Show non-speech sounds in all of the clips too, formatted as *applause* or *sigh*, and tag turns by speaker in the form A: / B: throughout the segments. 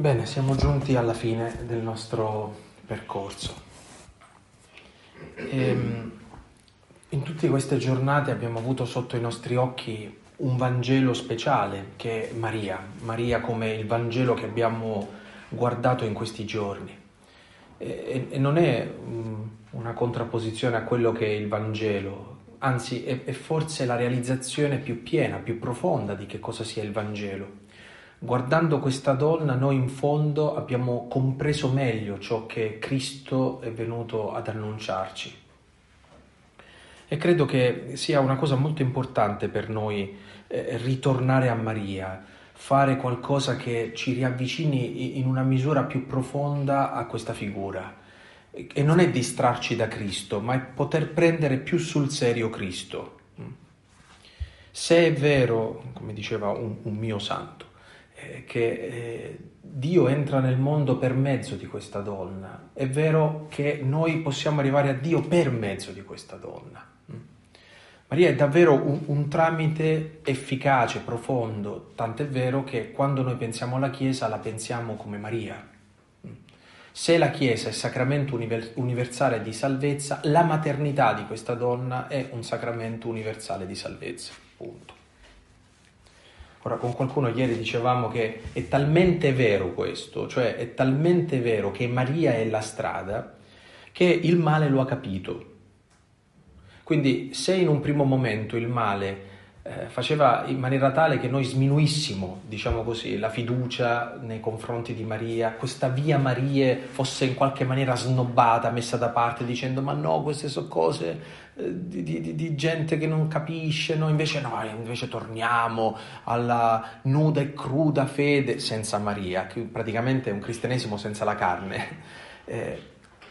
A: Bene, siamo giunti alla fine del nostro percorso. E, ehm, in tutte queste giornate abbiamo avuto sotto i nostri occhi un Vangelo speciale che è Maria, Maria come il Vangelo che abbiamo guardato in questi giorni. E, e non è um, una contrapposizione a quello che è il Vangelo, anzi è, è forse la realizzazione più piena, più profonda di che cosa sia il Vangelo. Guardando questa donna noi in fondo abbiamo compreso meglio ciò che Cristo è venuto ad annunciarci. E credo che sia una cosa molto importante per noi eh, ritornare a Maria, fare qualcosa che ci riavvicini in una misura più profonda a questa figura. E non è distrarci da Cristo, ma è poter prendere più sul serio Cristo. Se è vero, come diceva un, un mio santo, che eh, Dio entra nel mondo per mezzo di questa donna. È vero che noi possiamo arrivare a Dio per mezzo di questa donna. Mm. Maria è davvero un, un tramite efficace, profondo, tant'è vero che quando noi pensiamo alla Chiesa la pensiamo come Maria. Mm. Se la Chiesa è sacramento universale di salvezza, la maternità di questa donna è un sacramento universale di salvezza. Punto. Ora, con qualcuno ieri dicevamo che è talmente vero questo, cioè è talmente vero che Maria è la strada, che il male lo ha capito. Quindi se in un primo momento il male eh, faceva in maniera tale che noi sminuissimo, diciamo così, la fiducia nei confronti di Maria, questa via Marie fosse in qualche maniera snobbata, messa da parte, dicendo ma no, queste sono cose di, di, di, gente che non capisce, no? invece no, invece torniamo alla nuda e cruda fede senza Maria, che praticamente è un cristianesimo senza la carne. *laughs* Eh,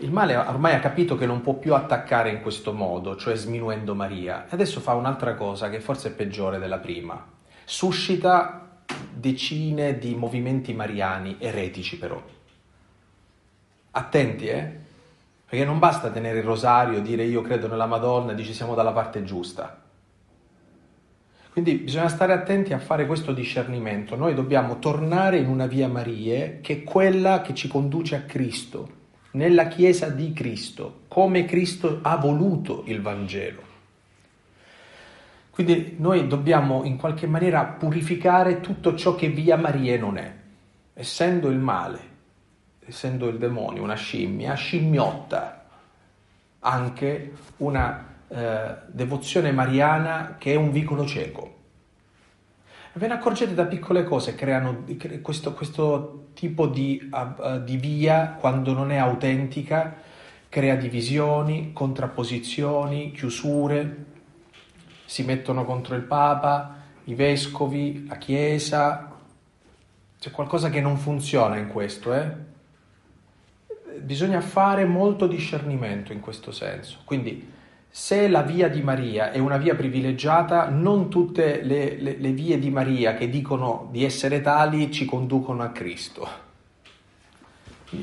A: il male ormai ha capito che non può più attaccare in questo modo, cioè sminuendo Maria, e adesso fa un'altra cosa che forse è peggiore della prima. Suscita decine di movimenti mariani, eretici però. Attenti, eh? Perché non basta tenere il rosario, dire io credo nella Madonna dici siamo dalla parte giusta. Quindi bisogna stare attenti a fare questo discernimento. Noi dobbiamo tornare in una via Marie che è quella che ci conduce a Cristo, nella Chiesa di Cristo, come Cristo ha voluto il Vangelo. Quindi noi dobbiamo in qualche maniera purificare tutto ciò che via Maria non è, essendo il male, essendo il demonio una scimmia, scimmiotta anche una eh, devozione mariana che è un vicolo cieco. Ve ne accorgete da piccole cose, creano questo, questo tipo di, uh, di via quando non è autentica, crea divisioni, contrapposizioni, chiusure, si mettono contro il Papa, i vescovi, la Chiesa. C'è qualcosa che non funziona in questo, eh? Bisogna fare molto discernimento in questo senso. Quindi se la via di Maria è una via privilegiata, non tutte le, le, le, vie di Maria che dicono di essere tali ci conducono a Cristo.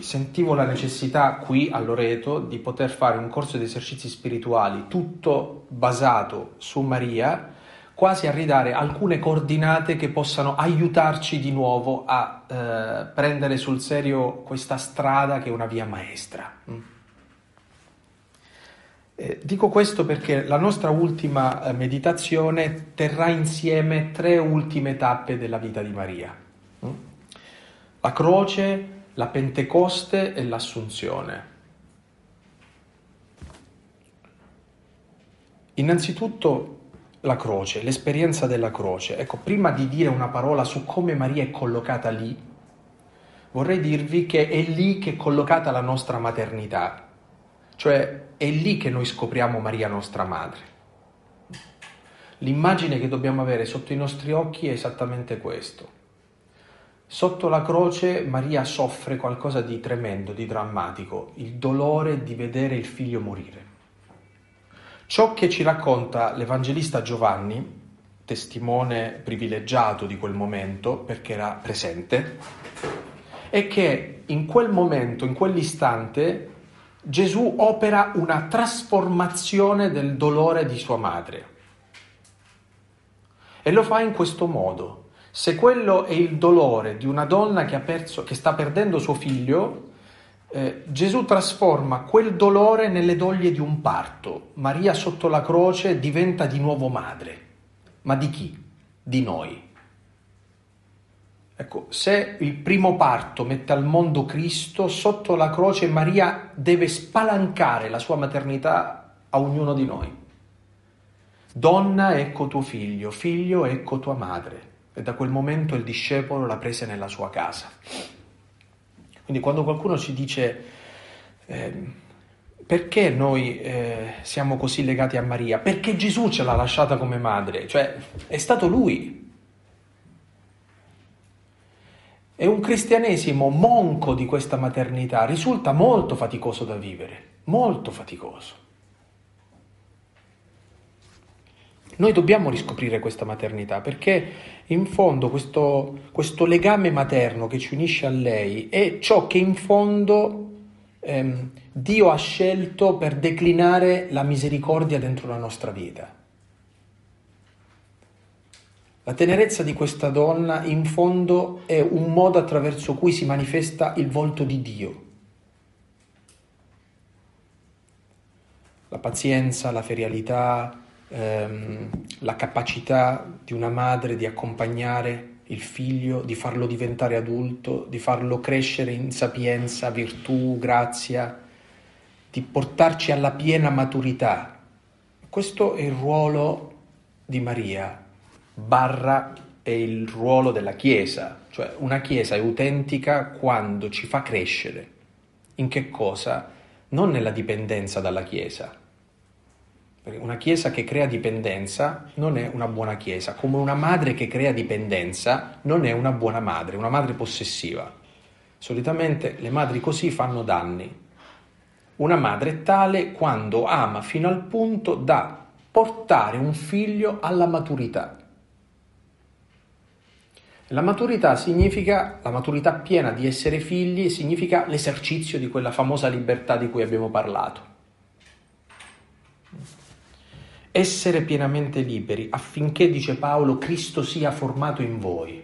A: Sentivo la necessità qui a Loreto di poter fare un corso di esercizi spirituali tutto basato su Maria, quasi a ridare alcune coordinate che possano aiutarci di nuovo a eh, prendere sul serio questa strada che è una via maestra. Mm. Eh, dico questo perché la nostra ultima eh, meditazione terrà insieme tre ultime tappe della vita di Maria. Mm? La croce, la Pentecoste e l'Assunzione. Innanzitutto la croce, l'esperienza della croce. Ecco, prima di dire una parola su come Maria è collocata lì, vorrei dirvi che è lì che è collocata la nostra maternità, cioè è lì che noi scopriamo Maria nostra madre. L'immagine che dobbiamo avere sotto i nostri occhi è esattamente questo. Sotto la croce Maria soffre qualcosa di tremendo, di drammatico, il dolore di vedere il figlio morire. Ciò che ci racconta l'Evangelista Giovanni, testimone privilegiato di quel momento perché era presente, è che in quel momento, in quell'istante, Gesù opera una trasformazione del dolore di sua madre. E lo fa in questo modo. Se quello è il dolore di una donna che, perso, che sta perdendo suo figlio, eh, Gesù trasforma quel dolore nelle doglie di un parto. Maria sotto la croce diventa di nuovo madre. Ma di chi? Di noi. Ecco, se il primo parto mette al mondo Cristo, sotto la croce Maria deve spalancare la sua maternità a ognuno di noi. Donna, ecco tuo figlio, figlio, ecco tua madre. E da quel momento il discepolo la prese nella sua casa. Quindi quando qualcuno ci dice eh, perché noi eh, siamo così legati a Maria? Perché Gesù ce l'ha lasciata come madre, cioè è stato lui E un cristianesimo monco di questa maternità risulta molto faticoso da vivere, molto faticoso. Noi dobbiamo riscoprire questa maternità perché in fondo questo, questo legame materno che ci unisce a lei è ciò che in fondo ehm, Dio ha scelto per declinare la misericordia dentro la nostra vita. La tenerezza di questa donna in fondo è un modo attraverso cui si manifesta il volto di Dio. La pazienza, la ferialità, ehm, la capacità di una madre di accompagnare il figlio, di farlo diventare adulto, di farlo crescere in sapienza, virtù, grazia, di portarci alla piena maturità. Questo è il ruolo di Maria barra è il ruolo della Chiesa, cioè una Chiesa è autentica quando ci fa crescere. In che cosa? Non nella dipendenza dalla Chiesa. Perché una Chiesa che crea dipendenza non è una buona Chiesa, come una madre che crea dipendenza non è una buona madre, una madre possessiva. Solitamente le madri così fanno danni. Una madre è tale quando ama fino al punto da portare un figlio alla maturità. La maturità significa, la maturità piena di essere figli, significa l'esercizio di quella famosa libertà di cui abbiamo parlato. Essere pienamente liberi affinché, dice Paolo, Cristo sia formato in voi.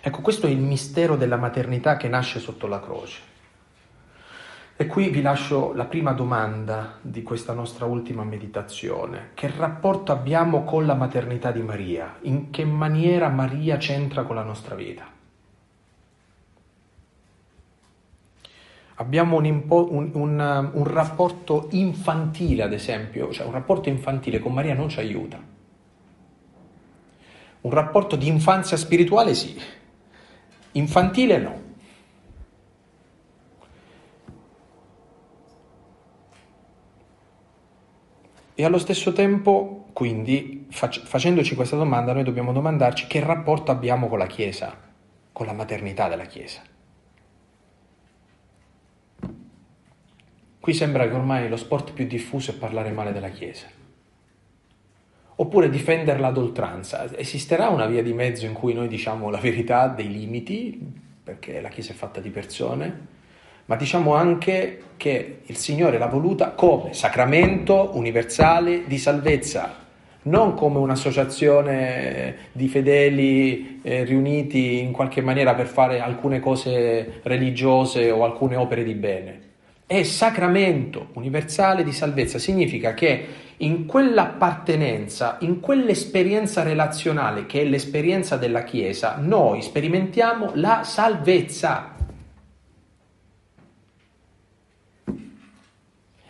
A: Ecco, questo è il mistero della maternità che nasce sotto la croce. E qui vi lascio la prima domanda di questa nostra ultima meditazione. Che rapporto abbiamo con la maternità di Maria? In che maniera Maria c'entra con la nostra vita? Abbiamo un, impo- un, un, un rapporto infantile, ad esempio, cioè un rapporto infantile con Maria non ci aiuta. Un rapporto di infanzia spirituale sì, infantile no. E allo stesso tempo, quindi, fac- facendoci questa domanda, noi dobbiamo domandarci che rapporto abbiamo con la Chiesa, con la maternità della Chiesa. Qui sembra che ormai lo sport più diffuso è parlare male della Chiesa. Oppure difenderla ad oltranza. Esisterà una via di mezzo in cui noi diciamo la verità dei limiti, perché la Chiesa è fatta di persone, ma diciamo anche che il Signore l'ha voluta come sacramento universale di salvezza, non come un'associazione di fedeli eh, riuniti in qualche maniera per fare alcune cose religiose o alcune opere di bene. È sacramento universale di salvezza, significa che in quell'appartenenza, in quell'esperienza relazionale che è l'esperienza della Chiesa, noi sperimentiamo la salvezza.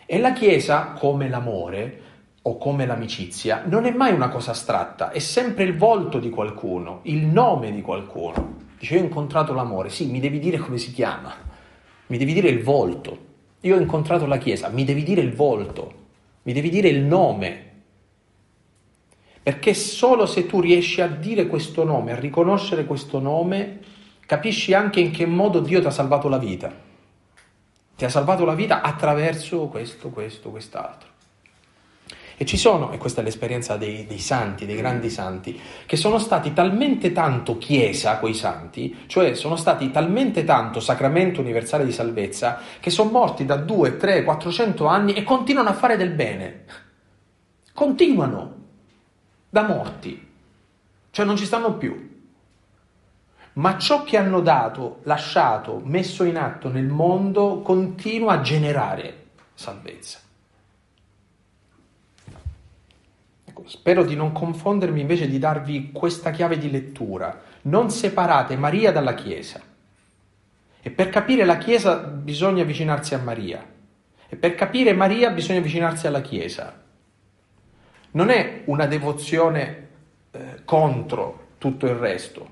A: E la Chiesa, come l'amore o come l'amicizia, non è mai una cosa astratta, è sempre il volto di qualcuno, il nome di qualcuno. Dice, io ho incontrato l'amore, sì, mi devi dire come si chiama, mi devi dire il volto. Io ho incontrato la Chiesa, mi devi dire il volto, mi devi dire il nome. Perché solo se tu riesci a dire questo nome, a riconoscere questo nome, capisci anche in che modo Dio ti ha salvato la vita. Ti ha salvato la vita attraverso questo, questo, quest'altro. E ci sono, e questa è l'esperienza dei, dei, santi, dei grandi santi, che sono stati talmente tanto chiesa, quei santi, cioè sono stati talmente tanto sacramento universale di salvezza, che sono morti da 2, 3, 400 anni e continuano a fare del bene. Continuano da morti. cioè non ci stanno più. Ma ciò che hanno dato, lasciato, messo in atto nel mondo continua a generare salvezza. Ecco, spero di non confondermi invece di darvi questa chiave di lettura. Non separate Maria dalla Chiesa. E per capire la Chiesa bisogna avvicinarsi a Maria. E per capire Maria bisogna avvicinarsi alla Chiesa. Non è una devozione eh, contro tutto il resto,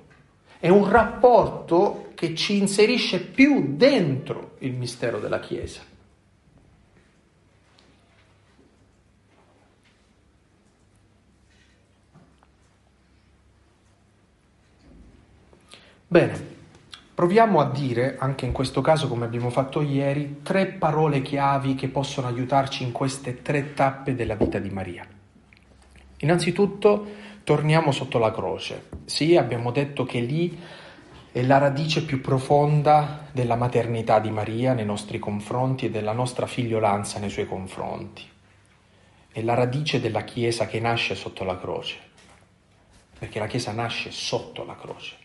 A: è un rapporto che ci inserisce più dentro il mistero della Chiesa. Bene, proviamo a dire, anche in questo caso come abbiamo fatto ieri, tre parole chiavi che possono aiutarci in queste tre tappe della vita di Maria. Innanzitutto torniamo sotto la croce. Sì, abbiamo detto che lì è la radice più profonda della maternità di Maria nei nostri confronti e della nostra figliolanza nei suoi confronti. È la radice della Chiesa che nasce sotto la croce, perché la Chiesa nasce sotto la croce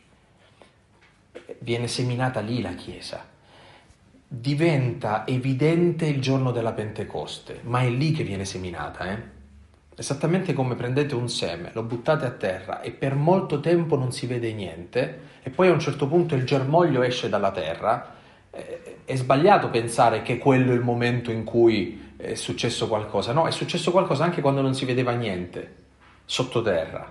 A: viene seminata lì la Chiesa. Diventa evidente il giorno della Pentecoste, ma è lì che viene seminata, eh? Esattamente come prendete un seme, lo buttate a terra e per molto tempo non si vede niente e poi a un certo punto il germoglio esce dalla terra, eh, è sbagliato pensare che quello è il momento in cui è successo qualcosa. No, è successo qualcosa anche quando non si vedeva niente sottoterra.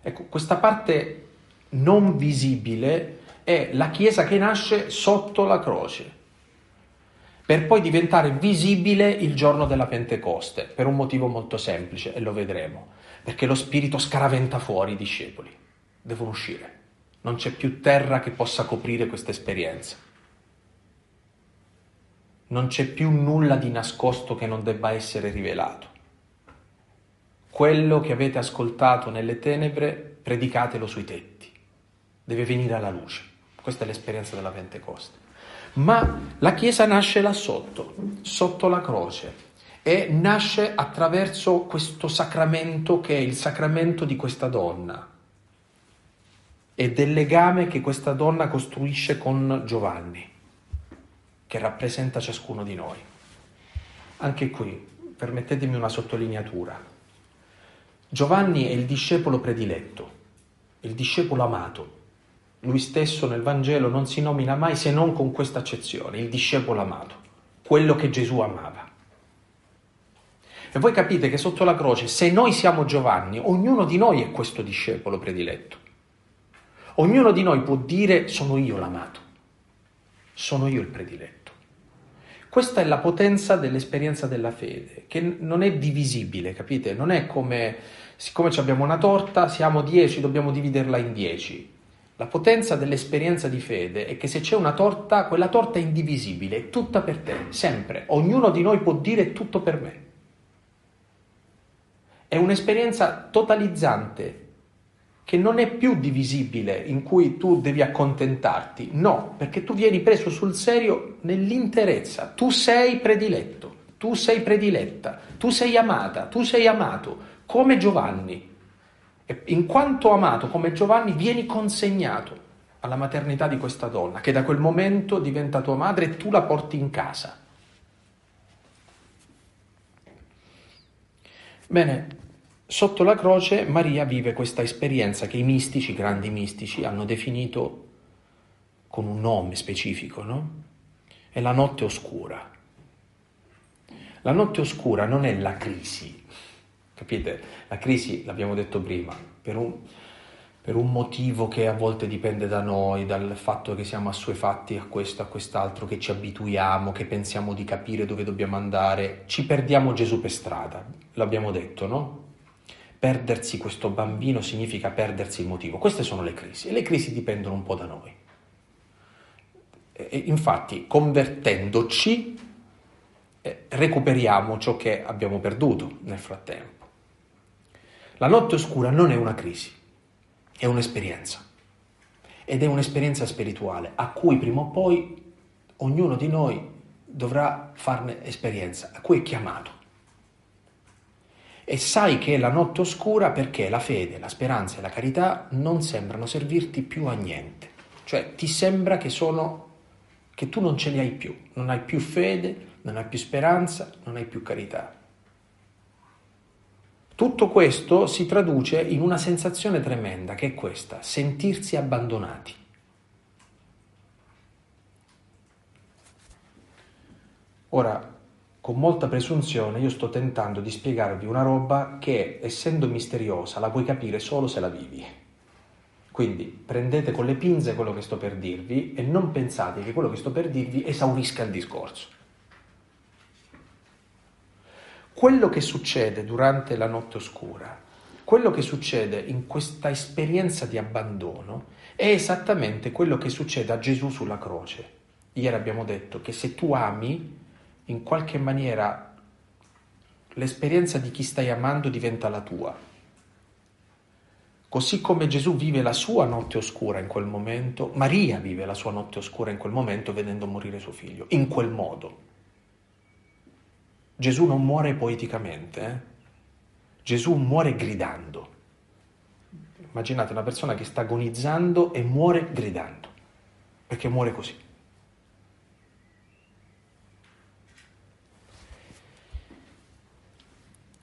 A: Ecco, questa parte non visibile è la Chiesa che nasce sotto la croce, per poi diventare visibile il giorno della Pentecoste, per un motivo molto semplice, e lo vedremo, perché lo Spirito scaraventa fuori i discepoli, devono uscire, non c'è più terra che possa coprire questa esperienza. Non c'è più nulla di nascosto che non debba essere rivelato. Quello che avete ascoltato nelle tenebre, predicatelo sui tetti. Deve venire alla luce. Questa è l'esperienza della Pentecoste. Ma la Chiesa nasce là sotto, sotto la croce, e nasce attraverso questo sacramento che è il sacramento di questa donna e del legame che questa donna costruisce con Giovanni, che rappresenta ciascuno di noi. Anche qui, permettetemi una sottolineatura. Giovanni è il discepolo prediletto, il discepolo amato, lui stesso nel Vangelo non si nomina mai se non con questa accezione, il discepolo amato, quello che Gesù amava. E voi capite che sotto la croce, se noi siamo Giovanni, ognuno di noi è questo discepolo prediletto. Ognuno di noi può dire sono io l'amato, sono io il prediletto. Questa è la potenza dell'esperienza della fede, che non è divisibile, capite? Non è come, siccome abbiamo una torta, siamo dieci, dobbiamo dividerla in dieci. La potenza dell'esperienza di fede è che se c'è una torta, quella torta è indivisibile, è tutta per te, sempre. Ognuno di noi può dire tutto per me. È un'esperienza totalizzante che non è più divisibile, in cui tu devi accontentarti. No, perché tu vieni preso sul serio nell'interezza. Tu sei prediletto, tu sei prediletta, tu sei amata, tu sei amato, come Giovanni in quanto amato come Giovanni vieni consegnato alla maternità di questa donna, che da quel momento diventa tua madre e tu la porti in casa. Bene, sotto la croce Maria vive questa esperienza che i mistici, i grandi mistici, hanno definito con un nome specifico, no? È la notte oscura. La notte oscura non è la crisi, Capite? La crisi, l'abbiamo detto prima, per un, per un motivo che a volte dipende da noi, dal fatto che siamo assuefatti a questo, a quest'altro, che ci abituiamo, che pensiamo di capire dove dobbiamo andare, ci perdiamo Gesù per strada, l'abbiamo detto, no? Perdersi questo bambino significa perdersi il motivo. Queste sono le crisi e le crisi dipendono un po' da noi. E infatti, convertendoci, eh, recuperiamo ciò che abbiamo perduto nel frattempo. La notte oscura non è una crisi, è un'esperienza. Ed è un'esperienza spirituale a cui prima o poi ognuno di noi dovrà farne esperienza, a cui è chiamato. e sai che è la notte oscura perché la fede, la speranza e la carità non sembrano servirti più a niente. Cioè ti sembra che sono che tu non ce li hai più, non hai più fede, non hai più speranza, non hai più carità. Tutto questo si traduce in una sensazione tremenda che è questa, sentirsi abbandonati. Ora, con molta presunzione, io sto tentando di spiegarvi una roba che, essendo misteriosa, la puoi capire solo se la vivi. Quindi prendete con le pinze quello che sto per dirvi e non pensate che quello che sto per dirvi esaurisca il discorso. Quello che succede durante la notte oscura, quello che succede in questa esperienza di abbandono, è esattamente quello che succede a Gesù sulla croce. Ieri abbiamo detto che se tu ami, in qualche maniera l'esperienza di chi stai amando diventa la tua. Così come Gesù vive la sua notte oscura in quel momento, Maria vive la sua notte oscura in quel momento vedendo morire suo figlio, in quel modo. Gesù non muore poeticamente, eh? Gesù muore gridando. Immaginate una persona che sta agonizzando e muore gridando, perché muore così.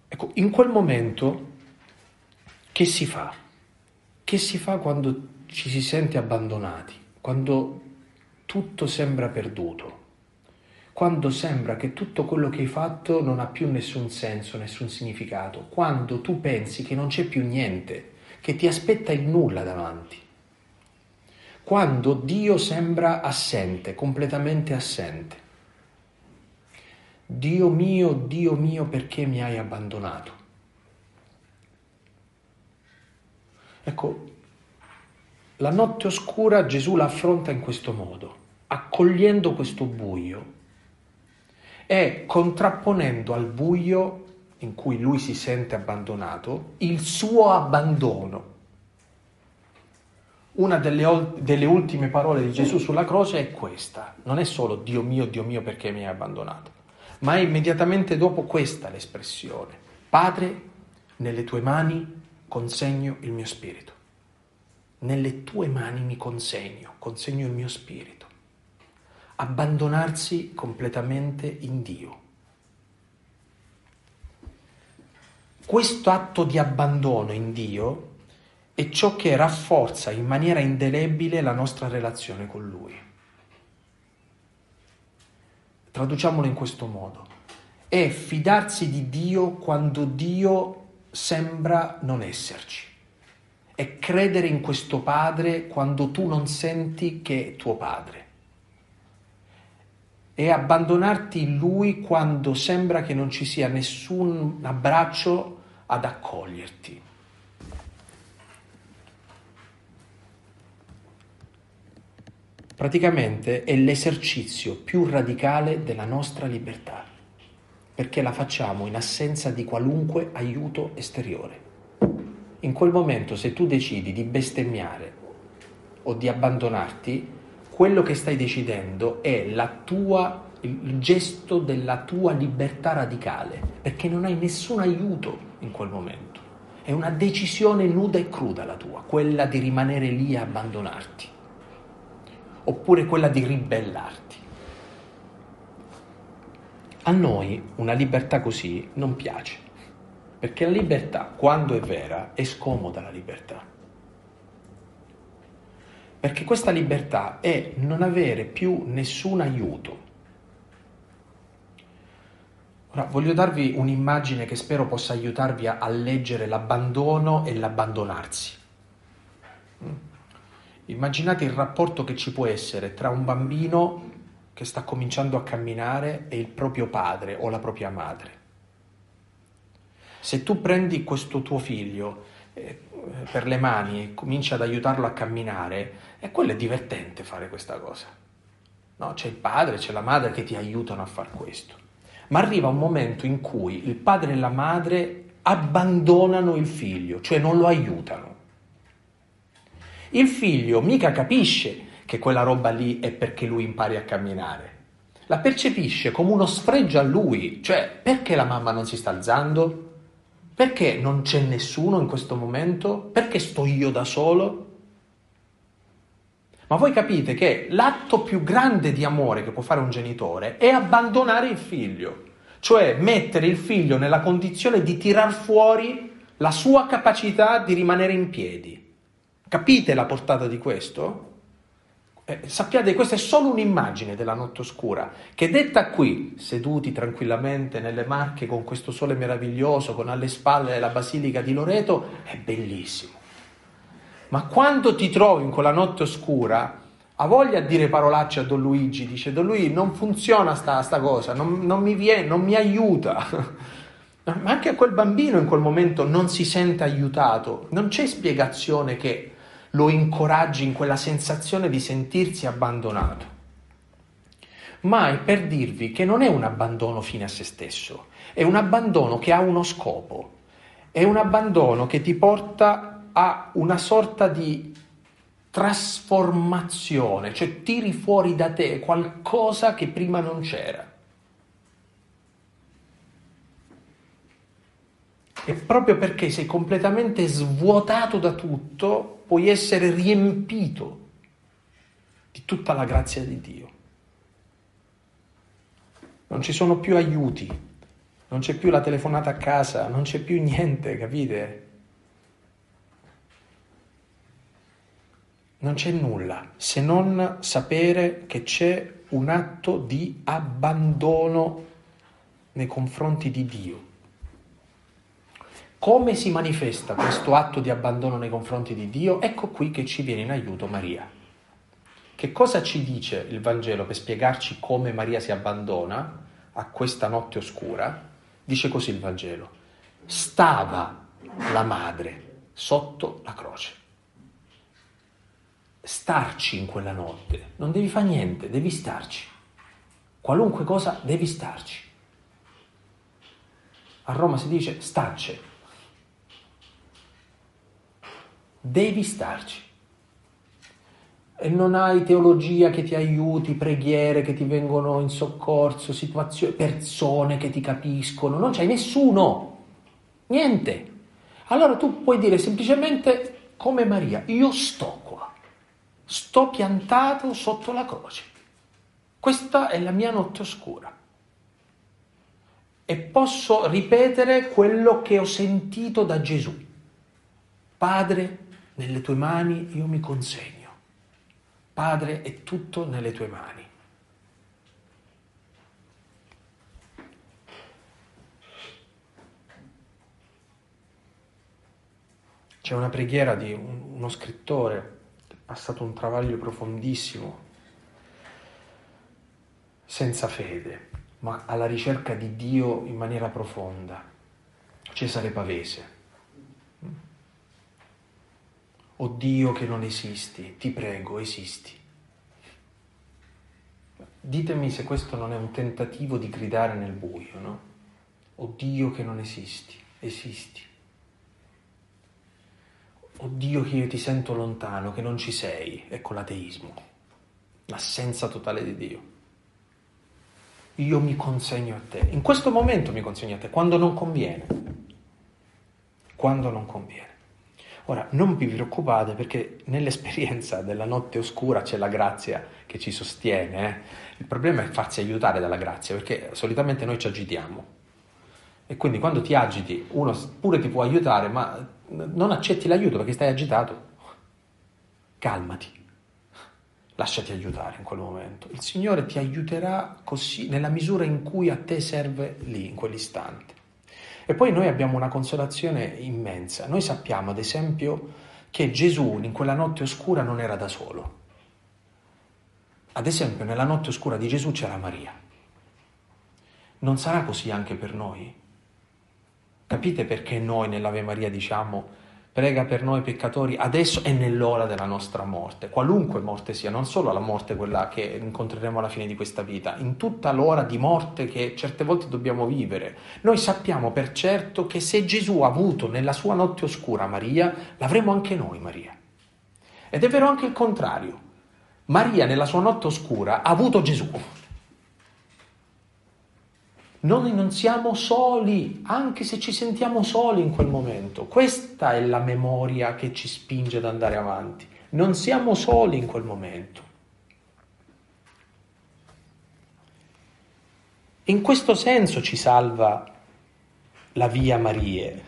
A: Ecco, in quel momento che si fa? Che si fa quando ci si sente abbandonati, quando tutto sembra perduto, quando sembra che tutto quello che hai fatto non ha più nessun senso, nessun significato, quando tu pensi che non c'è più niente, che ti aspetta il nulla davanti, quando Dio sembra assente, completamente assente. Dio mio, Dio mio, perché mi hai abbandonato? Ecco, la notte oscura Gesù la affronta in questo modo, accogliendo questo buio e contrapponendo al buio in cui lui si sente abbandonato il suo abbandono. Una delle, delle, ultime parole di Gesù sulla croce è questa, non è solo Dio mio, Dio mio perché mi hai abbandonato ma è immediatamente dopo questa l'espressione. Padre, nelle tue mani consegno il mio spirito. Nelle tue mani mi consegno, consegno il mio spirito. Abbandonarsi completamente in Dio. Questo atto di abbandono in Dio è ciò che rafforza in maniera indelebile la nostra relazione con Lui. Traduciamolo in questo modo. È fidarsi di Dio quando Dio sembra non esserci. È credere in questo Padre quando tu non senti che è tuo Padre. È abbandonarti in Lui quando sembra che non ci sia nessun abbraccio ad accoglierti. praticamente è l'esercizio più radicale della nostra libertà, perché la facciamo in assenza di qualunque aiuto esteriore. In quel momento se tu decidi di bestemmiare o di abbandonarti, quello che stai decidendo è tua, il gesto della tua libertà radicale, perché non hai nessun aiuto in quel momento. È una decisione nuda e cruda la tua, quella di rimanere lì a abbandonarti oppure quella di ribellarti. A noi una libertà così non piace, perché la libertà, quando è vera, è scomoda la libertà. Perché questa libertà è non avere più nessun aiuto. Ora voglio darvi un'immagine che spero possa aiutarvi a, a leggere l'abbandono e l'abbandonarsi. Immaginate il rapporto che ci può essere tra un bambino che sta cominciando a camminare e il proprio padre o la propria madre. Se tu prendi questo tuo figlio per le mani e cominci ad aiutarlo a camminare, e quello è divertente fare questa cosa. No, c'è il padre, c'è la madre che ti aiutano a fare questo. Ma arriva un momento in cui il padre e la madre abbandonano il figlio, cioè non lo aiutano. Il figlio mica capisce che quella roba lì è perché lui impari a camminare. La percepisce come uno sfregio a lui, cioè perché la mamma non si sta alzando? Perché non c'è nessuno in questo momento? Perché sto io da solo? Ma voi capite che l'atto più grande di amore che può fare un genitore è abbandonare il figlio, cioè mettere il figlio nella condizione di tirar fuori la sua capacità di rimanere in piedi. Capite la portata di questo? Eh, sappiate, questa è solo un'immagine della notte oscura, che detta qui, seduti tranquillamente nelle Marche con questo sole meraviglioso, con alle spalle la Basilica di Loreto, è bellissimo. Ma quando ti trovi in quella notte oscura, ha voglia di dire parolacce a Don Luigi, dice Don Luigi non funziona sta, sta cosa, non, non, mi viene, non mi aiuta. *laughs* Ma anche a quel bambino in quel momento non si sente aiutato, non c'è spiegazione che lo incoraggi in quella sensazione di sentirsi abbandonato. Ma è per dirvi che non è un abbandono fine a se stesso, è un abbandono che ha uno scopo, è un abbandono che ti porta a una sorta di trasformazione, cioè tiri fuori da te qualcosa che prima non c'era. E proprio perché sei completamente svuotato da tutto, puoi essere riempito di tutta la grazia di Dio. Non ci sono più aiuti, non c'è più la telefonata a casa, non c'è più niente, capite? Non c'è nulla se non sapere che c'è un atto di abbandono nei confronti di Dio. Come si manifesta questo atto di abbandono nei confronti di Dio? Ecco qui che ci viene in aiuto Maria. Che cosa ci dice il Vangelo per spiegarci come Maria si abbandona a questa notte oscura? Dice così il Vangelo. Stava la madre sotto la croce. Starci in quella notte, non devi fare niente, devi starci. Qualunque cosa devi starci. A Roma si dice starce, devi starci. E non hai teologia che ti aiuti, preghiere che ti vengono in soccorso, situazioni, persone che ti capiscono, non c'hai nessuno, niente. Allora tu puoi dire semplicemente come Maria, io sto qua, sto piantato sotto la croce. Questa è la mia notte oscura. E posso ripetere quello che ho sentito da Gesù. Padre, nelle tue mani io mi consegno. Padre, è tutto nelle tue mani. C'è una preghiera di uno scrittore, passato un travaglio profondissimo, senza fede, ma alla ricerca di Dio in maniera profonda. Cesare Pavese. O Dio che non esisti, ti prego, esisti. Ditemi se questo non è un tentativo di gridare nel buio, no? O Dio che non esisti, esisti. O Dio che io ti sento lontano, che non ci sei, ecco l'ateismo, l'assenza totale di Dio. Io mi consegno a te, in questo momento mi consegno a te, quando non conviene, quando non conviene. Ora, non vi preoccupate perché nell'esperienza della notte oscura c'è la grazia che ci sostiene. Eh? Il problema è farsi aiutare dalla grazia perché solitamente noi ci agitiamo. E quindi quando ti agiti, uno pure ti può aiutare, ma non accetti l'aiuto perché stai agitato. Calmati, lasciati aiutare in quel momento. Il Signore ti aiuterà così nella misura in cui a te serve lì, in quell'istante. E poi noi abbiamo una consolazione immensa. Noi sappiamo, ad esempio, che Gesù in quella notte oscura non era da solo. Ad esempio, nella notte oscura di Gesù c'era Maria. Non sarà così anche per noi? Capite perché noi nell'Ave Maria diciamo prega per noi peccatori adesso e nell'ora della nostra morte, qualunque morte sia, non solo la morte quella che incontreremo alla fine di questa vita, in tutta l'ora di morte che certe volte dobbiamo vivere. Noi sappiamo per certo che se Gesù ha avuto nella sua notte oscura Maria, l'avremo anche noi Maria. Ed è vero anche il contrario. Maria nella sua notte oscura ha avuto Gesù. Noi non siamo soli, anche se ci sentiamo soli in quel momento. Questa è la memoria che ci spinge ad andare avanti. Non siamo soli in quel momento. In questo senso ci salva la via Marie.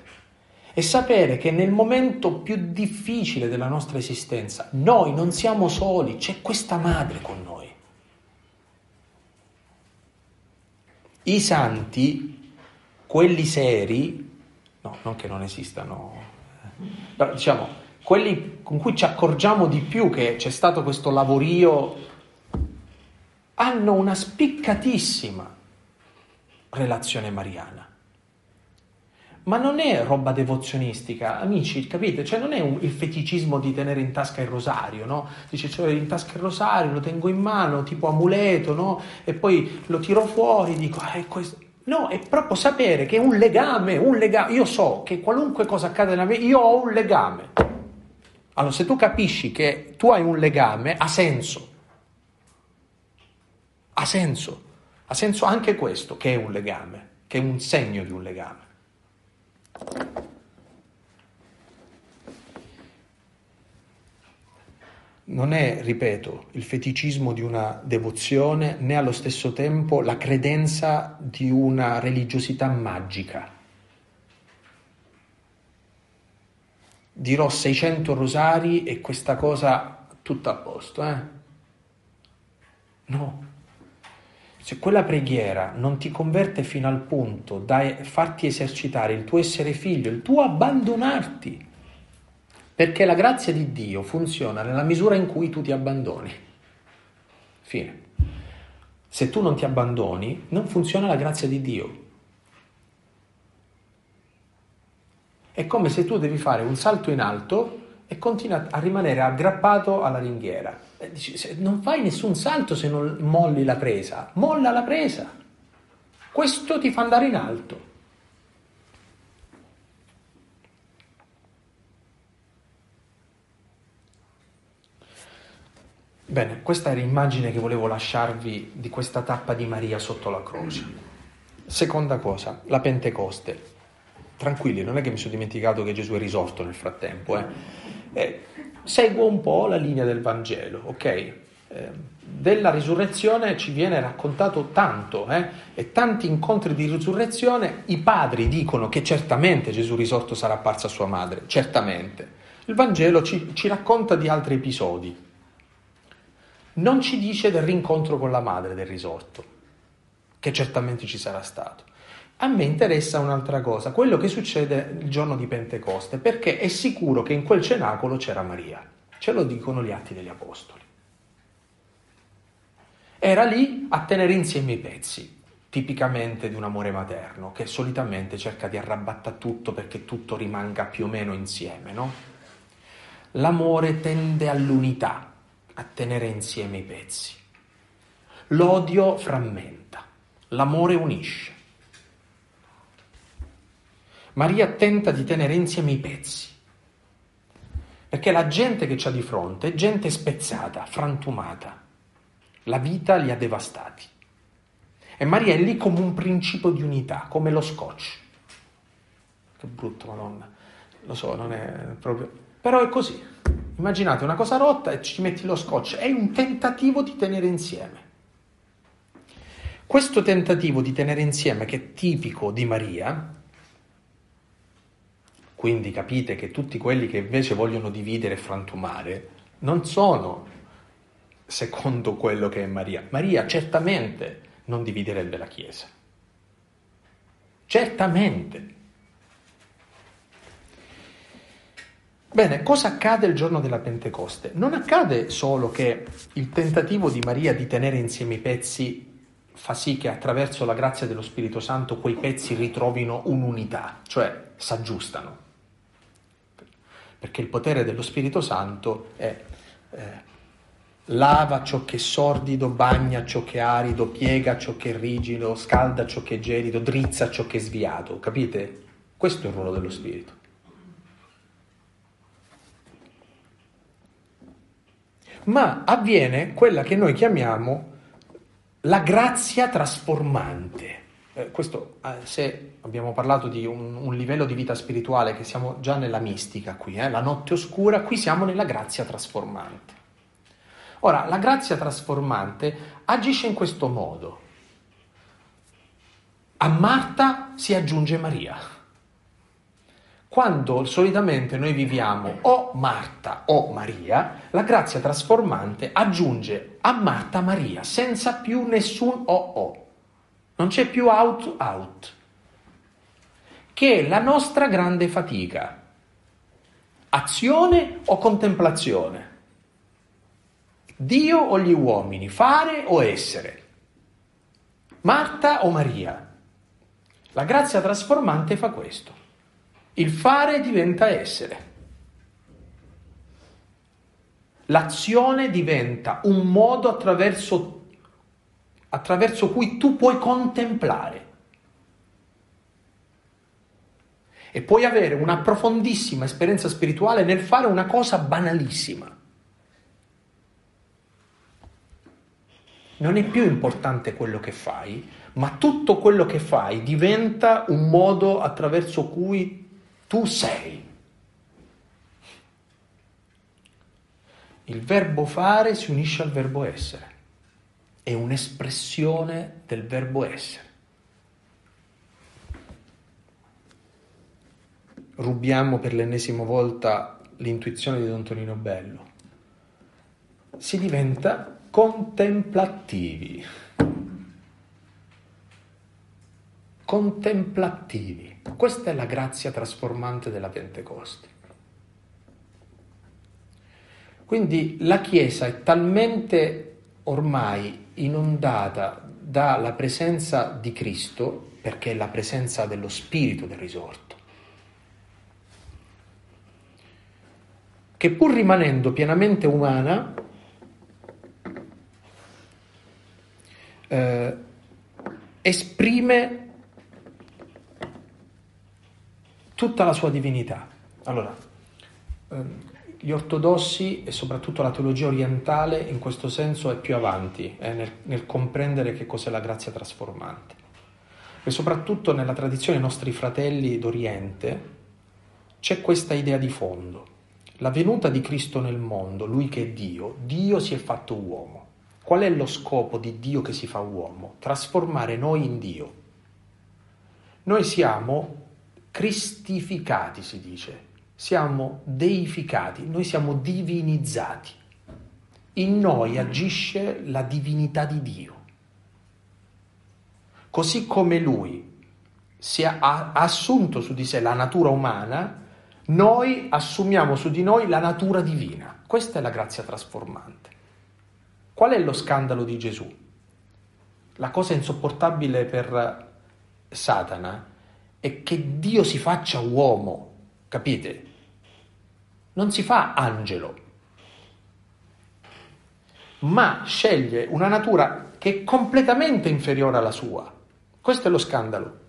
A: E sapere che nel momento più difficile della nostra esistenza noi non siamo soli, c'è questa madre con noi. I santi, quelli seri, no, non che non esistano, però diciamo, quelli con cui ci accorgiamo di più che c'è stato questo lavorio, hanno una spiccatissima relazione mariana. Ma non è roba devozionistica, amici, capite? Cioè non è un, il feticismo di tenere in tasca il rosario, no? Dice, cioè in tasca il rosario, lo tengo in mano, tipo amuleto, no? E poi lo tiro fuori, dico, ah, è questo. No, è proprio sapere che è un legame, un legame. Io so che qualunque cosa accade nella mia vita, io ho un legame. Allora, se tu capisci che tu hai un legame, ha senso. Ha senso. Ha senso anche questo, che è un legame, che è un segno di un legame. Non è, ripeto, il feticismo di una devozione né allo stesso tempo la credenza di una religiosità magica. Dirò 600 rosari e questa cosa tutta a posto, eh? No. Se quella preghiera non ti converte fino al punto da farti esercitare il tuo essere figlio, il tuo abbandonarti, perché la grazia di Dio funziona nella misura in cui tu ti abbandoni. Fine. Se tu non ti abbandoni, non funziona la grazia di Dio. È come se tu devi fare un salto in alto e continui a rimanere aggrappato alla ringhiera Dici, non fai nessun salto se non molli la presa, molla la presa. Questo ti fa andare in alto. Bene, questa è l'immagine che volevo lasciarvi di questa tappa di Maria sotto la croce. Seconda cosa, la Pentecoste. Tranquilli, non è che mi sono dimenticato che Gesù è risorto nel frattempo. Eh. Eh, seguo un po' la linea del Vangelo, ok? Eh, della risurrezione ci viene raccontato tanto eh? e tanti incontri di risurrezione i padri dicono che certamente Gesù risorto sarà apparso a sua madre, certamente. Il Vangelo ci, ci racconta di altri episodi, non ci dice del rincontro con la madre del risorto, che certamente ci sarà stato. A me interessa un'altra cosa, quello che succede il giorno di Pentecoste, perché è sicuro che in quel cenacolo c'era Maria. Ce lo dicono gli atti degli Apostoli. Era lì a tenere insieme i pezzi, tipicamente di un amore materno, che solitamente cerca di arrabattare tutto perché tutto rimanga più o meno insieme, no? L'amore tende all'unità, a tenere insieme i pezzi. L'odio frammenta, l'amore unisce. Maria tenta di tenere insieme i pezzi, perché la gente che c'ha di fronte è gente spezzata, frantumata. La vita li ha devastati. E Maria è lì come un principio di unità, come lo scotch. Che brutto, madonna. Lo so, non è proprio... Però è così. Immaginate una cosa rotta e ci metti lo scotch. È un tentativo di tenere insieme. Questo tentativo di tenere insieme, che è tipico di Maria, quindi capite che tutti quelli che invece vogliono dividere e frantumare non sono secondo quello che è Maria. Maria certamente non dividerebbe la Chiesa. Certamente. Bene, cosa accade il giorno della Pentecoste? Non accade solo che il tentativo di Maria di tenere insieme i pezzi fa sì che attraverso la grazia dello Spirito Santo quei pezzi ritrovino un'unità, cioè s'aggiustano perché il potere dello Spirito Santo è eh, lava ciò che è sordido, bagna ciò che è arido, piega ciò che è rigido, scalda ciò che è gelido, drizza ciò che è sviato, capite? Questo è il ruolo dello Spirito. Ma avviene quella che noi chiamiamo la grazia trasformante. Eh, questo, eh, se abbiamo parlato di un, un, livello di vita spirituale che siamo già nella mistica qui, eh, la notte oscura, qui siamo nella grazia trasformante. Ora, la grazia trasformante agisce in questo modo. A Marta si aggiunge Maria. Quando solitamente noi viviamo o Marta o Maria, la grazia trasformante aggiunge a Marta Maria senza più nessun o o. Non c'è più out out. Che è la nostra grande fatica. Azione o contemplazione? Dio o gli uomini? Fare o essere? Marta o Maria? La grazia trasformante fa questo. Il fare diventa essere. L'azione diventa un modo attraverso, attraverso cui tu puoi contemplare. E puoi avere una profondissima esperienza spirituale nel fare una cosa banalissima. Non è più importante quello che fai, ma tutto quello che fai diventa un modo attraverso cui tu sei. Il verbo fare si unisce al verbo essere, è un'espressione del verbo essere. Rubiamo per l'ennesima volta l'intuizione di Don Tonino Bello. Si diventa contemplativi. contemplativi. Questa è la grazia trasformante della Pentecoste. Quindi la Chiesa è talmente ormai inondata dalla presenza di Cristo, perché è la presenza dello Spirito del risorto, che pur rimanendo pienamente umana, eh, esprime tutta la sua divinità. Allora, ehm, gli ortodossi e soprattutto la teologia orientale in questo senso è più avanti eh, nel, nel, comprendere che cos'è la grazia trasformante. E soprattutto nella tradizione dei nostri fratelli d'Oriente c'è questa idea di fondo. La venuta di Cristo nel mondo, lui che è Dio, Dio si è fatto uomo. Qual è lo scopo di Dio che si fa uomo? Trasformare noi in Dio. Noi siamo cristificati, si dice, siamo deificati, noi siamo divinizzati. In noi agisce la divinità di Dio. Così come Lui si ha, ha assunto su di sé la natura umana, noi assumiamo su di noi la natura divina. Questa è la grazia trasformante. Qual è lo scandalo di Gesù? La cosa insopportabile per Satana è che Dio si faccia uomo, capite? Non si fa angelo, ma sceglie una natura che è completamente inferiore alla sua. Questo è lo scandalo.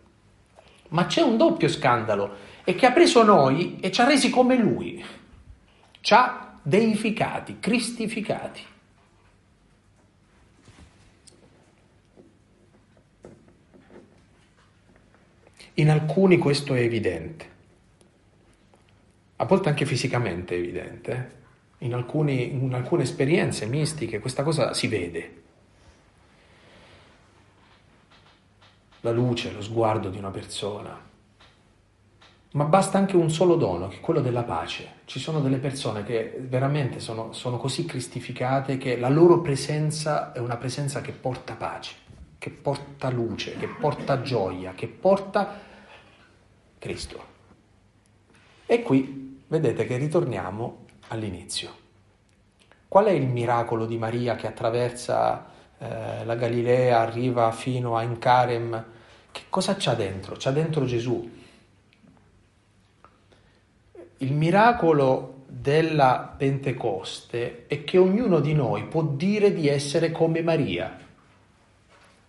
A: Ma c'è un doppio scandalo, è che ha preso noi e ci ha resi come lui, ci ha deificati, cristificati. In alcuni questo è evidente, a volte anche fisicamente evidente. In, alcuni, in alcune esperienze mistiche questa cosa si vede. La luce, lo sguardo di una persona. Ma basta anche un solo dono, che è quello della pace. Ci sono delle persone che veramente sono, sono così cristificate che la loro presenza è una presenza che porta pace che porta luce, che porta gioia, che porta Cristo. E qui vedete che ritorniamo all'inizio. Qual è il miracolo di Maria che attraversa eh, la Galilea, arriva fino a Incarem? Che cosa c'ha dentro? C'ha dentro Gesù. Il miracolo della Pentecoste è che ognuno di noi può dire di essere come Maria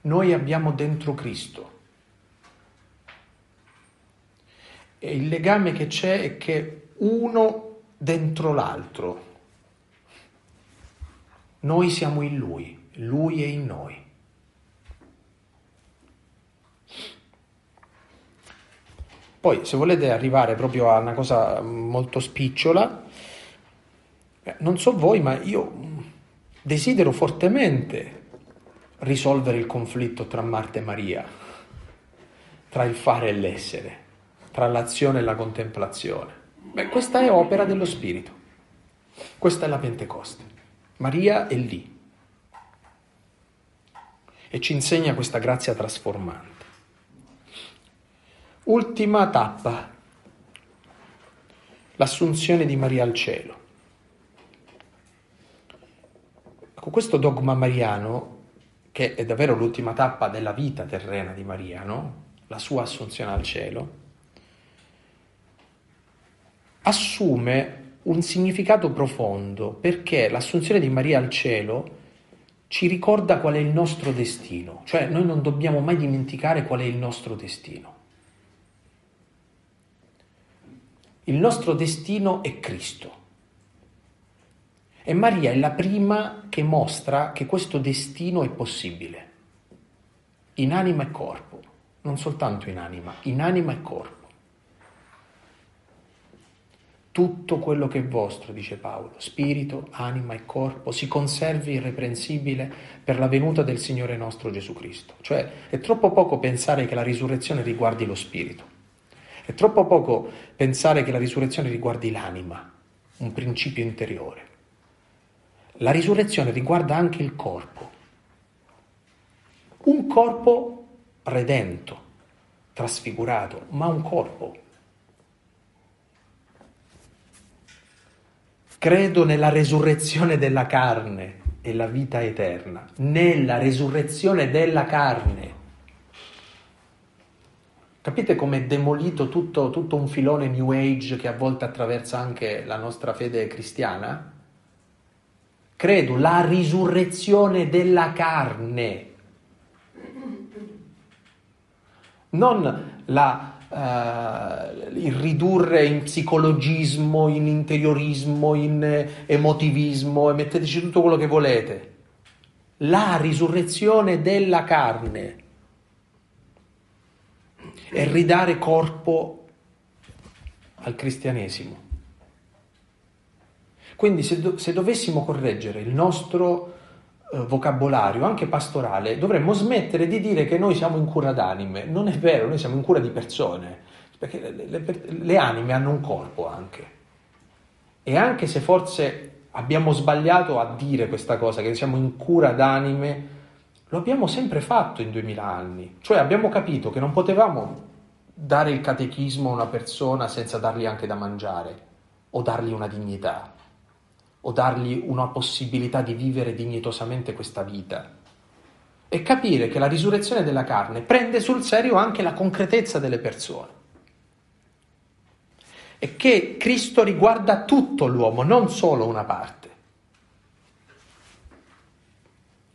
A: noi abbiamo dentro Cristo. E il legame che c'è è che uno dentro l'altro. Noi siamo in Lui, Lui è in noi. Poi, se volete arrivare proprio a una cosa molto spicciola, eh, non so voi, ma io desidero fortemente risolvere il conflitto tra Marta e Maria, tra il fare e l'essere, tra l'azione e la contemplazione. Beh, questa è opera dello Spirito, questa è la Pentecoste. Maria è lì e ci insegna questa grazia trasformante. Ultima tappa, l'assunzione di Maria al cielo. Ecco, questo dogma mariano, che è davvero l'ultima tappa della vita terrena di Maria, no? la sua assunzione al cielo, assume un significato profondo perché l'assunzione di Maria al cielo ci ricorda qual è il nostro destino, cioè noi non dobbiamo mai dimenticare qual è il nostro destino. Il nostro destino è Cristo. E Maria è la prima che mostra che questo destino è possibile, in anima e corpo, non soltanto in anima, in anima e corpo. Tutto quello che è vostro, dice Paolo, spirito, anima e corpo, si conservi irreprensibile per la venuta del Signore nostro Gesù Cristo. Cioè è troppo poco pensare che la risurrezione riguardi lo spirito. È troppo poco pensare che la risurrezione riguardi l'anima, un principio interiore. La risurrezione riguarda anche il corpo. Un corpo redento, trasfigurato, ma un corpo. Credo nella resurrezione della carne e la vita eterna, nella resurrezione della carne. Capite come è demolito tutto, tutto, un filone New Age che a volte attraversa anche la nostra fede cristiana? Credo la risurrezione della carne, non la, uh, il ridurre in psicologismo, in interiorismo, in emotivismo e metteteci tutto quello che volete. La risurrezione della carne e ridare corpo al cristianesimo. Quindi se, do, se dovessimo correggere il nostro eh, vocabolario, anche pastorale, dovremmo smettere di dire che noi siamo in cura d'anime. Non è vero, noi siamo in cura di persone, perché le, le, le anime hanno un corpo anche. E anche se forse abbiamo sbagliato a dire questa cosa, che siamo in cura d'anime, lo abbiamo sempre fatto in duemila anni, cioè abbiamo capito che non potevamo dare il catechismo a una persona senza dargli anche da mangiare o dargli una dignità o dargli una possibilità di vivere dignitosamente questa vita. E capire che la risurrezione della carne prende sul serio anche la concretezza delle persone. E che Cristo riguarda tutto l'uomo, non solo una parte.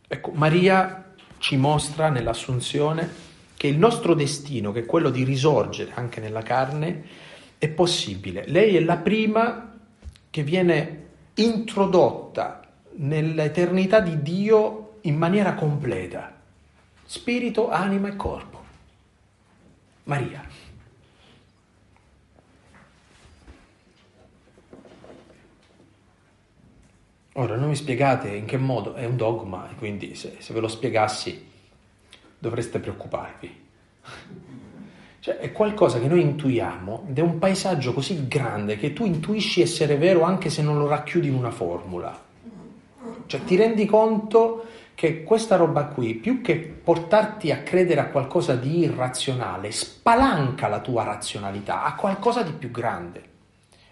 A: Ecco, Maria ci mostra nell'Assunzione che il nostro destino, che è quello di risorgere anche nella carne, è possibile. Lei è la prima che viene introdotta nell'eternità di Dio in maniera completa, spirito, anima e corpo. Maria. Ora non mi spiegate in che modo, è un dogma, quindi se, se ve lo spiegassi dovreste preoccuparvi. Cioè, è qualcosa che noi intuiamo ed è un paesaggio così grande che tu intuisci essere vero anche se non lo racchiudi in una formula. Cioè, ti rendi conto che questa roba qui, più che portarti a credere a qualcosa di irrazionale, spalanca la tua razionalità a qualcosa di più grande.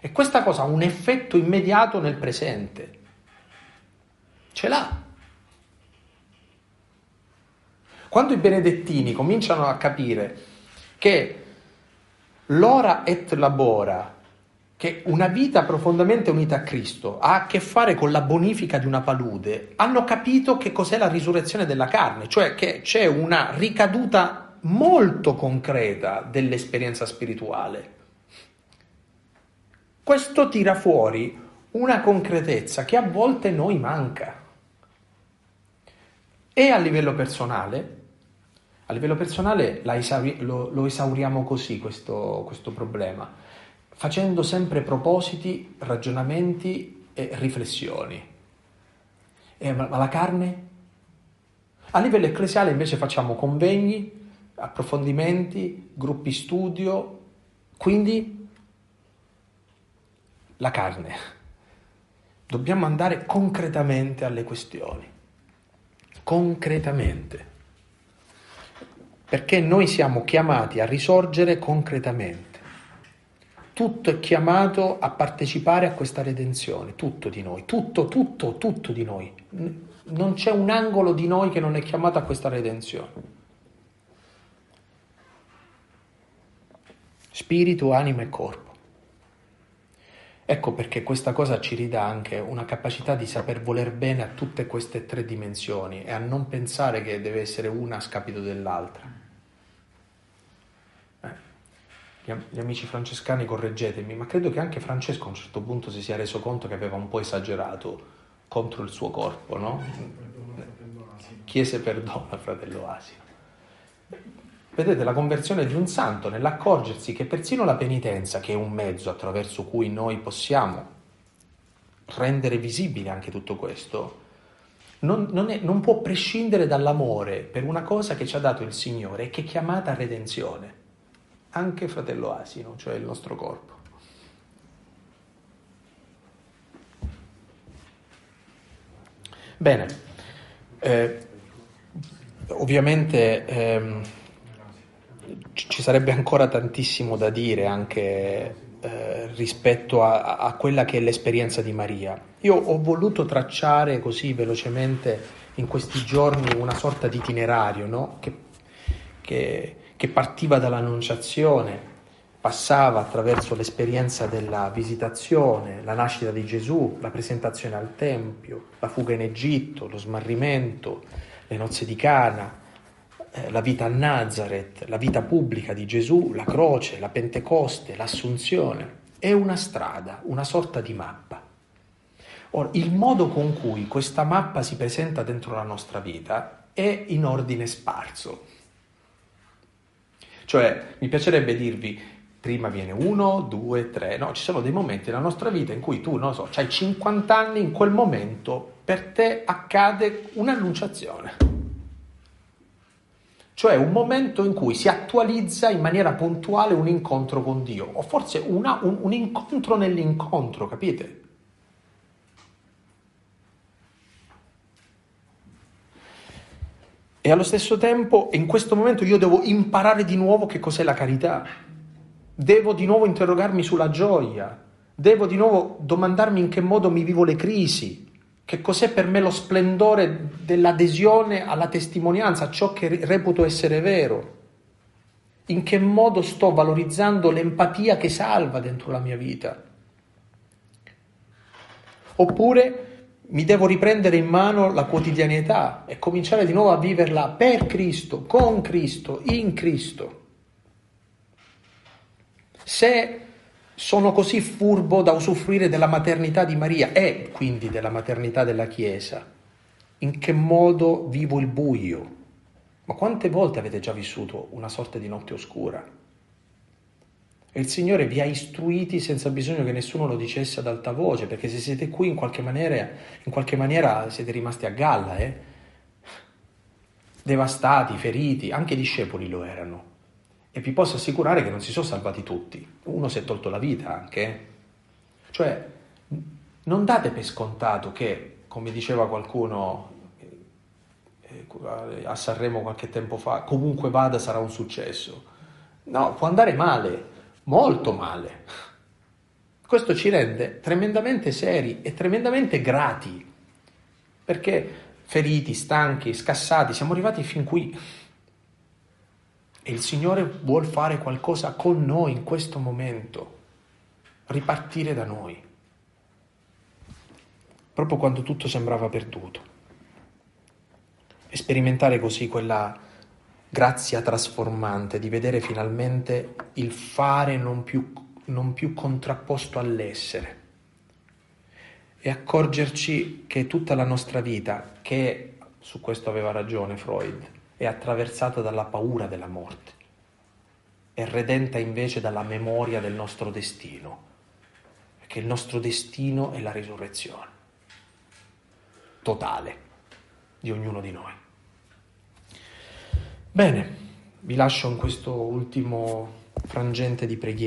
A: E questa cosa ha un effetto immediato nel presente. Ce l'ha. Quando i benedettini cominciano a capire che l'ora et labora, che una vita profondamente unita a Cristo ha a che fare con la bonifica di una palude, hanno capito che cos'è la risurrezione della carne, cioè che c'è una ricaduta molto concreta dell'esperienza spirituale. Questo tira fuori una concretezza che a volte noi manca. E a livello personale, A livello personale esauri- lo, lo, esauriamo così questo, questo problema, facendo sempre propositi, ragionamenti e riflessioni. E, ma la carne? A livello ecclesiale invece facciamo convegni, approfondimenti, gruppi studio, quindi la carne. Dobbiamo andare concretamente alle questioni, concretamente perché noi siamo chiamati a risorgere concretamente. Tutto è chiamato a partecipare a questa redenzione, tutto di noi, tutto, tutto, tutto di noi. Non c'è un angolo di noi che non è chiamato a questa redenzione. Spirito, anima e corpo. Ecco perché questa cosa ci ridà anche una capacità di saper voler bene a tutte queste tre dimensioni e a non pensare che deve essere una a scapito dell'altra. Gli amici francescani correggetemi, ma credo che anche Francesco a un certo punto si sia reso conto che aveva un po' esagerato contro il suo corpo, no? Chiese perdono al fratello Asino. Vedete la conversione di un santo nell'accorgersi che persino la penitenza, che è un mezzo attraverso cui noi possiamo rendere visibile anche tutto questo, non, non, è, non può prescindere dall'amore per una cosa che ci ha dato il Signore e che è chiamata redenzione anche fratello asino, cioè il nostro corpo. Bene, eh, ovviamente ehm, ci sarebbe ancora tantissimo da dire anche eh, rispetto a, a, quella che è l'esperienza di Maria. Io ho voluto tracciare così velocemente in questi giorni una sorta di itinerario no? che, che che partiva dall'annunciazione, passava attraverso l'esperienza della visitazione, la nascita di Gesù, la presentazione al Tempio, la fuga in Egitto, lo smarrimento, le nozze di Cana, eh, la vita a Nazareth, la vita pubblica di Gesù, la croce, la Pentecoste, l'Assunzione. È una strada, una sorta di mappa. Ora, il modo con cui questa mappa si presenta dentro la nostra vita è in ordine sparso. Cioè, mi piacerebbe dirvi, prima viene uno, due, tre, no, ci sono dei momenti nella nostra vita in cui tu, non so, hai 50 anni, in quel momento per te accade un'annunciazione. Cioè un momento in cui si attualizza in maniera puntuale un incontro con Dio, o forse una, un, un incontro nell'incontro, capite? E allo stesso tempo, in questo momento, io devo imparare di nuovo che cos'è la carità. Devo di nuovo interrogarmi sulla gioia. Devo di nuovo domandarmi in che modo mi vivo le crisi. Che cos'è per me lo splendore dell'adesione alla testimonianza, a ciò che reputo essere vero. In che modo sto valorizzando l'empatia che salva dentro la mia vita. Oppure mi devo riprendere in mano la quotidianità e cominciare di nuovo a viverla per Cristo, con Cristo, in Cristo. Se sono così furbo da usufruire della maternità di Maria e quindi della maternità della Chiesa, in che modo vivo il buio? Ma quante volte avete già vissuto una sorta di notte oscura? E il Signore vi ha istruiti senza bisogno che nessuno lo dicesse ad alta voce, perché se siete qui in qualche maniera, in qualche maniera siete rimasti a galla, eh? devastati, feriti, anche i discepoli lo erano. E vi posso assicurare che non si sono salvati tutti, uno si è tolto la vita anche. Eh. Cioè, non date per scontato che, come diceva qualcuno eh, a Sanremo qualche tempo fa, comunque vada sarà un successo. No, può andare male, molto male. Questo ci rende tremendamente seri e tremendamente grati, perché feriti, stanchi, scassati, siamo arrivati fin qui. E il Signore vuole fare qualcosa con noi in questo momento, ripartire da noi, proprio quando tutto sembrava perduto. E sperimentare così quella grazia trasformante di vedere finalmente il fare non più, non più contrapposto all'essere e accorgerci che tutta la nostra vita, che su questo aveva ragione Freud, è attraversata dalla paura della morte, è redenta invece dalla memoria del nostro destino, perché il nostro destino è la risurrezione totale di ognuno di noi. Bene, vi lascio in questo ultimo frangente di preghiera.